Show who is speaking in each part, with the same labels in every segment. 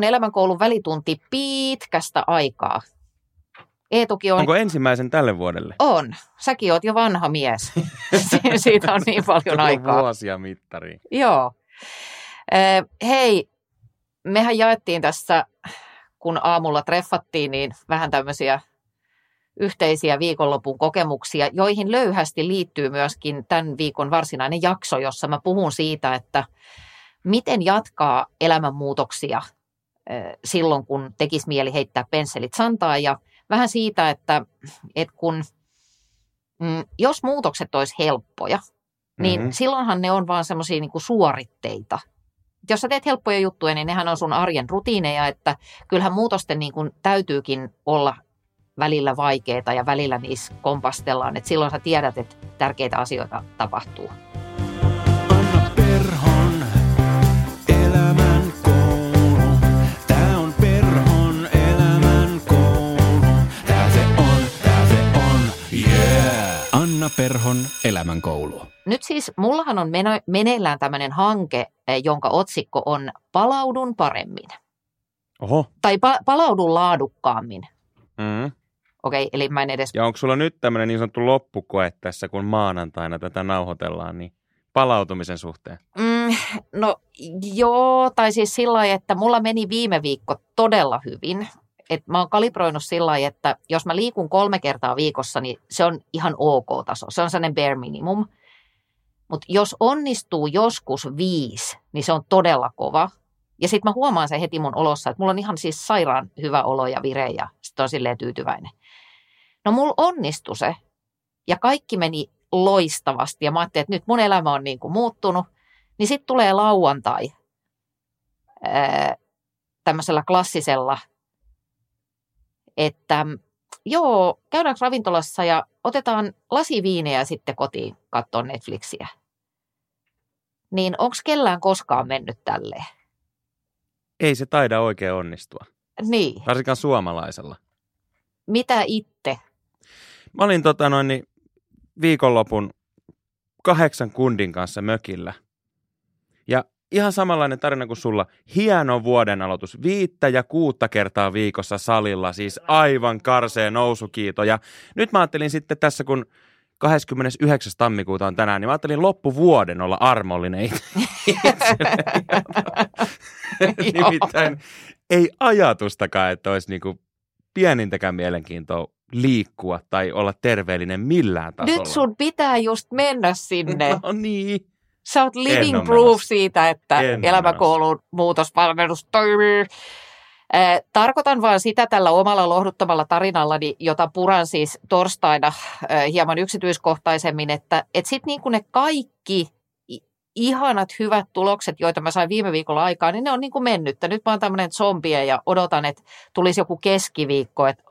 Speaker 1: on elämänkoulun välitunti pitkästä aikaa. Eetukin on...
Speaker 2: Onko ensimmäisen tälle vuodelle?
Speaker 1: On. Säkin oot jo vanha mies. Siitä on niin paljon aikaa.
Speaker 2: Vuosia mittariin.
Speaker 1: Joo. Eh, hei, mehän jaettiin tässä, kun aamulla treffattiin, niin vähän tämmöisiä yhteisiä viikonlopun kokemuksia, joihin löyhästi liittyy myöskin tämän viikon varsinainen jakso, jossa mä puhun siitä, että miten jatkaa elämänmuutoksia silloin, kun tekisi mieli heittää pensselit santaan ja vähän siitä, että, että kun mm, jos muutokset olisi helppoja, niin mm-hmm. silloinhan ne on vaan semmoisia niin suoritteita. Jos sä teet helppoja juttuja, niin nehän on sun arjen rutiineja, että kyllähän muutosten niin kuin täytyykin olla välillä vaikeita ja välillä niissä kompastellaan. Että silloin sä tiedät, että tärkeitä asioita tapahtuu. Nyt siis mullahan on meno, meneillään tämmöinen hanke, eh, jonka otsikko on Palaudun paremmin.
Speaker 2: Oho.
Speaker 1: Tai pa- palaudun laadukkaammin.
Speaker 2: Mm.
Speaker 1: Okei, eli mä en edes...
Speaker 2: Ja onko sulla nyt tämmöinen niin sanottu loppukoe tässä, kun maanantaina tätä nauhoitellaan, niin palautumisen suhteen?
Speaker 1: Mm, no joo, tai siis sillä että mulla meni viime viikko todella hyvin. Et mä oon kalibroinut sillä että jos mä liikun kolme kertaa viikossa, niin se on ihan ok taso. Se on sellainen bare minimum. Mutta jos onnistuu joskus viisi, niin se on todella kova. Ja sitten mä huomaan sen heti mun olossa, että mulla on ihan siis sairaan hyvä olo ja vire ja sitten on silleen tyytyväinen. No mulla onnistui se ja kaikki meni loistavasti ja mä ajattelin, että nyt mun elämä on niin kuin muuttunut. Niin sitten tulee lauantai tämmöisellä klassisella, että joo, käydäänkö ravintolassa ja otetaan lasi viinejä sitten kotiin katsoa Netflixiä. Niin onko kellään koskaan mennyt tälleen?
Speaker 2: Ei se taida oikein onnistua.
Speaker 1: Niin.
Speaker 2: Varsinkaan suomalaisella.
Speaker 1: Mitä itse?
Speaker 2: Mä olin tota noin, niin viikonlopun kahdeksan kundin kanssa mökillä. Ja ihan samanlainen tarina kuin sulla. Hieno vuoden aloitus. Viittä ja kuutta kertaa viikossa salilla. Siis aivan karsee nousukiito. Ja nyt mä ajattelin sitten tässä, kun 29. tammikuuta on tänään, niin mä ajattelin loppuvuoden olla armollinen. Nimittäin ei ajatustakaan, että olisi niinku pienintäkään mielenkiintoa liikkua tai olla terveellinen millään tasolla.
Speaker 1: Nyt sun pitää just mennä sinne.
Speaker 2: No niin.
Speaker 1: Sä oot living
Speaker 2: oo
Speaker 1: proof
Speaker 2: menossa.
Speaker 1: siitä, että
Speaker 2: En
Speaker 1: elämäkoulun muutospalvelus toimii. Eh, Tarkoitan vaan sitä tällä omalla lohduttamalla tarinallani, jota puran siis torstaina eh, hieman yksityiskohtaisemmin, että et sitten niin kuin ne kaikki ihanat hyvät tulokset, joita mä sain viime viikolla aikaan, niin ne on niin kuin mennyttä. Nyt mä oon tämmöinen zombie ja odotan, että tulisi joku keskiviikko, että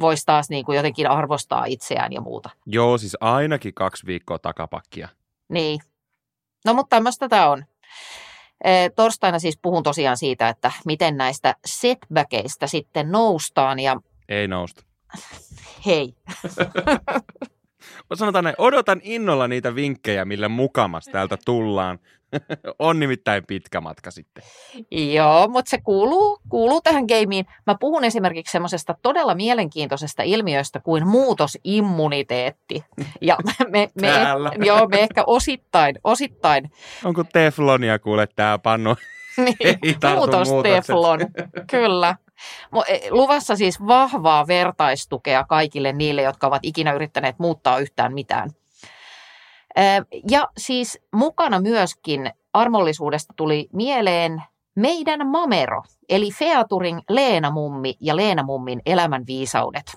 Speaker 1: voisi taas niin kuin jotenkin arvostaa itseään ja muuta.
Speaker 2: Joo, siis ainakin kaksi viikkoa takapakkia.
Speaker 1: Niin. No mutta tämmöistä tämä on. Eh, Torstaina siis puhun tosiaan siitä, että miten näistä setbackeista sitten noustaan ja
Speaker 2: Ei nousta.
Speaker 1: hei,
Speaker 2: Sanotaan näin, odotan innolla niitä vinkkejä, millä mukamas täältä tullaan. on nimittäin pitkä matka sitten.
Speaker 1: joo, mutta se kuuluu, kuuluu tähän gameen. Mä puhun esimerkiksi semmoisesta todella mielenkiintoisesta ilmiöstä kuin muutosimmuniteetti. Ja me, me,
Speaker 2: Täällä.
Speaker 1: joo, me ehkä osittain, osittain
Speaker 2: Onko teflonia kuule tää pannu?
Speaker 1: Niin, muutosteflon, kyllä. E, Luvassa siis vahvaa vertaistukea kaikille niille, jotka ovat ikinä yrittäneet muuttaa yhtään mitään. Ja siis mukana myöskin armollisuudesta tuli mieleen meidän Mamero, eli Featuring Leena Mummi ja Leena Mummin elämän viisaudet.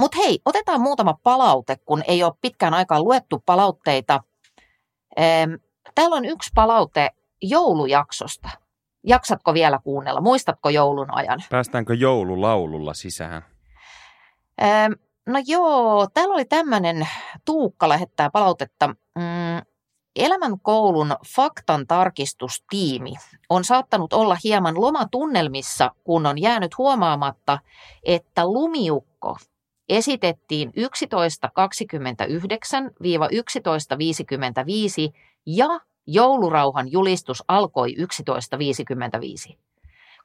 Speaker 1: Mutta hei, otetaan muutama palaute, kun ei ole pitkään aikaan luettu palautteita. Täällä on yksi palaute joulujaksosta. Jaksatko vielä kuunnella? Muistatko joulun ajan?
Speaker 2: Päästäänkö joululaululla sisään?
Speaker 1: Ähm, no joo, täällä oli tämmöinen, Tuukka lähettää palautetta. Mm, Elämän koulun faktan tarkistustiimi on saattanut olla hieman lomatunnelmissa, kun on jäänyt huomaamatta, että lumiukko esitettiin 11.29-11.55 ja joulurauhan julistus alkoi 11.55.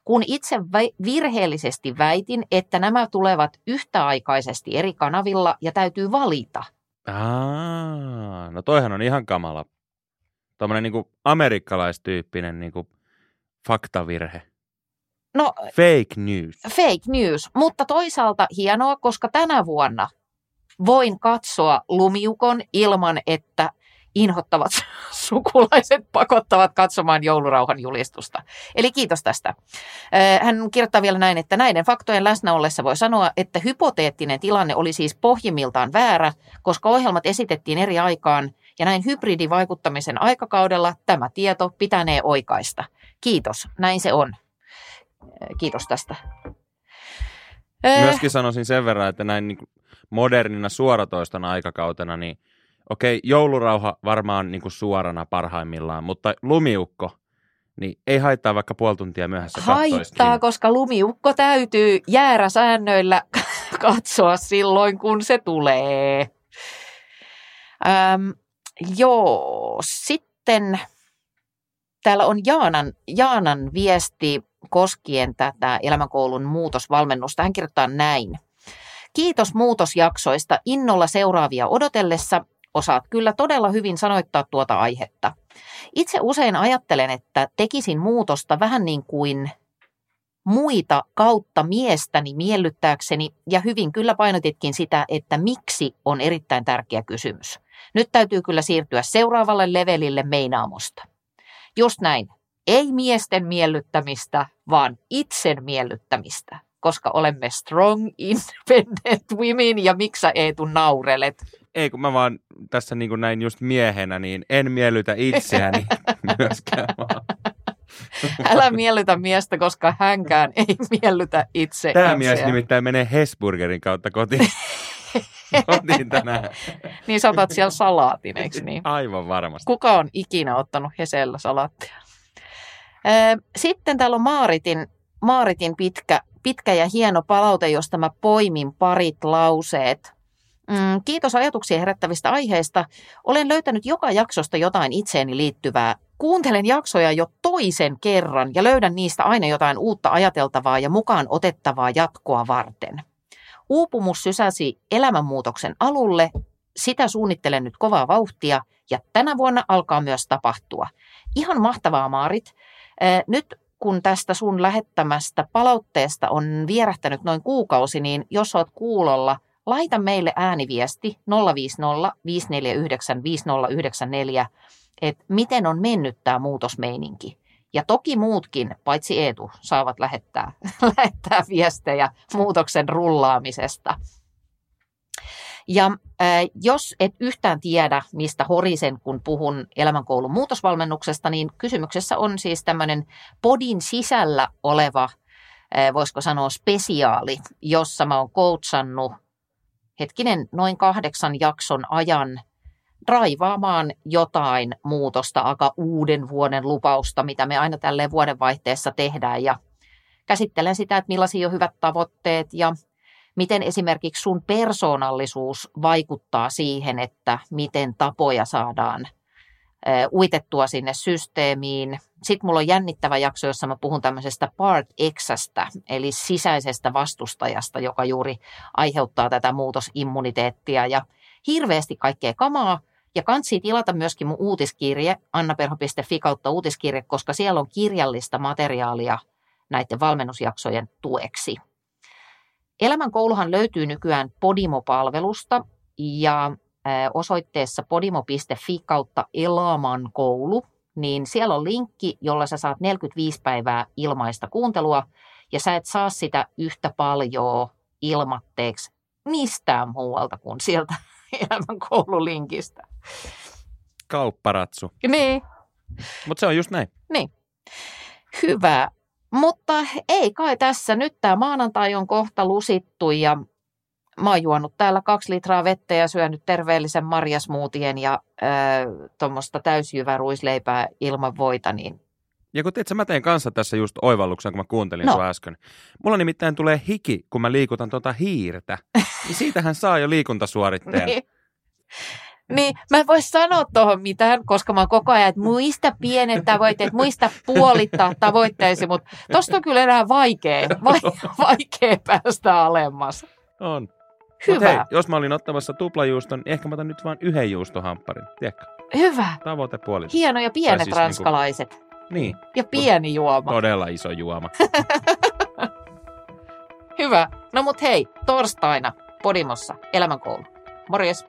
Speaker 1: Kun itse virheellisesti väitin, että nämä tulevat yhtäaikaisesti eri kanavilla ja täytyy valita.
Speaker 2: Aa, no toihan on ihan kamala. Tuommoinen niinku amerikkalaistyyppinen niinku faktavirhe.
Speaker 1: No
Speaker 2: Fake news.
Speaker 1: fake news, mutta toisaalta hienoa, koska tänä vuonna voin katsoa lumiukon ilman, että inhottavat sukulaiset pakottavat katsomaan joulurauhan julistusta. Eli kiitos tästä. Hän kirjoittaa vielä näin, että näiden faktojen läsnä ollessa voi sanoa, että hypoteettinen tilanne oli siis pohjimmiltaan väärä, koska ohjelmat esitettiin eri aikaan ja näin hybridivaikuttamisen aikakaudella tämä tieto pitänee oikaista. Kiitos, näin se on. Kiitos tästä.
Speaker 2: Myöskin sanoisin sen verran, että näin niin modernina suoratoiston aikakautena, niin okei, joulurauha varmaan niin kuin suorana parhaimmillaan, mutta lumiukko, niin ei haittaa vaikka puoli tuntia myöhässä
Speaker 1: Haittaa,
Speaker 2: katsoisikin.
Speaker 1: koska lumiukko täytyy jääräsäännöillä katsoa silloin, kun se tulee. Öm, joo, sitten täällä on Jaanan, Jaanan viesti koskien tätä elämänkoulun muutosvalmennusta. Hän kirjoittaa näin. Kiitos muutosjaksoista innolla seuraavia odotellessa. Osaat kyllä todella hyvin sanoittaa tuota aihetta. Itse usein ajattelen, että tekisin muutosta vähän niin kuin muita kautta miestäni miellyttääkseni, ja hyvin kyllä painotitkin sitä, että miksi on erittäin tärkeä kysymys. Nyt täytyy kyllä siirtyä seuraavalle levelille meinaamosta. Just näin. Ei miesten miellyttämistä, vaan itsen miellyttämistä, koska olemme strong, independent women, ja miksi sä Eetu naurelet?
Speaker 2: Ei, kun mä vaan tässä niin kuin näin just miehenä, niin en miellytä itseäni myöskään vaan.
Speaker 1: Älä miellytä miestä, koska hänkään ei miellytä itse
Speaker 2: Tämä
Speaker 1: itseään.
Speaker 2: mies nimittäin menee Hesburgerin kautta kotiin, kotiin tänään.
Speaker 1: Niin sä otat siellä salaatin, eikö niin?
Speaker 2: Aivan varmasti.
Speaker 1: Kuka on ikinä ottanut Hesellä salaattia? Ö, Sitten täällä on Maaritin, Maaritin pitkä, pitkä ja hieno palaute, josta mä poimin parit lauseet. Mm, Kiitos ajatuksia herättävistä aiheista. Olen löytänyt joka jaksosta jotain itseeni liittyvää. Kuuntelen jaksoja jo toisen kerran ja löydän niistä aina jotain uutta ajateltavaa ja mukaan otettavaa jatkoa varten. Uupumus sysäsi elämänmuutoksen alulle. Sitä suunnittelen nyt kovaa vauhtia ja tänä vuonna alkaa myös tapahtua. Ihan mahtavaa, Maarit. Nyt kun tästä sun lähettämästä palautteesta on vierähtänyt noin kuukausi, niin jos oot kuulolla, laita meille ääniviesti 050 549 5094, että miten on mennyt tämä muutosmeininki. Ja toki muutkin, paitsi Eetu, saavat lähettää, lähettää viestejä muutoksen rullaamisesta. Ja äh, jos et yhtään tiedä, mistä horisen, kun puhun elämänkoulun muutosvalmennuksesta, niin kysymyksessä on siis tämmöinen podin sisällä oleva, äh, voisiko sanoa spesiaali, jossa mä oon coachannut hetkinen noin kahdeksan jakson ajan raivaamaan jotain muutosta, aika uuden vuoden lupausta, mitä me aina tälleen vuodenvaihteessa tehdään. Ja käsittelen sitä, että millaisia on hyvät tavoitteet ja miten esimerkiksi sun persoonallisuus vaikuttaa siihen, että miten tapoja saadaan uitettua sinne systeemiin. Sitten mulla on jännittävä jakso, jossa mä puhun tämmöisestä part Xstä, eli sisäisestä vastustajasta, joka juuri aiheuttaa tätä muutosimmuniteettia ja hirveästi kaikkea kamaa. Ja kansi tilata myöskin mun uutiskirje, annaperho.fi kautta uutiskirje, koska siellä on kirjallista materiaalia näiden valmennusjaksojen tueksi. Elämän kouluhan löytyy nykyään Podimo-palvelusta ja osoitteessa podimo.fi kautta Elaman koulu, niin siellä on linkki, jolla sä saat 45 päivää ilmaista kuuntelua ja sä et saa sitä yhtä paljon ilmatteeksi mistään muualta kuin sieltä elämän koululinkistä.
Speaker 2: Kaupparatsu.
Speaker 1: Niin,
Speaker 2: Mutta se on just näin.
Speaker 1: hyvä. Mutta ei kai tässä. Nyt tämä maanantai on kohta lusittu ja mä oon juonut täällä kaksi litraa vettä ja syönyt terveellisen marjasmuutien ja tuommoista täysjyväruisleipää ilman voita, niin
Speaker 2: Ja kun tiedätkö, mä teen kanssa tässä just oivalluksen, kun mä kuuntelin No. sua äsken. Mulla nimittäin tulee hiki, kun mä liikutan tuota hiirtä. Niin siitähän saa jo liikuntasuoritteen.
Speaker 1: Niin. Niin, mä en voi sanoa tuohon mitään, koska mä oon koko ajan, että muista pienet tavoitteet, muista puolittaa tavoitteesi, mutta tosta on kyllä enää vaikea, vai, vaikea päästä alemmas.
Speaker 2: On. Mut
Speaker 1: Hyvä,
Speaker 2: hei, jos mä olin ottamassa tuplajuuston, niin ehkä mä otan nyt vain yhden juustohampparin. Tiedätkö?
Speaker 1: hyvä.
Speaker 2: Tavoite puoli.
Speaker 1: Hienoja pienet
Speaker 2: Tai siis
Speaker 1: ranskalaiset.
Speaker 2: Niin,
Speaker 1: Ja pieni juoma.
Speaker 2: todella iso juoma.
Speaker 1: Hyvä. No mut hei, torstaina Podimossa Elämänkoulu. Morjes.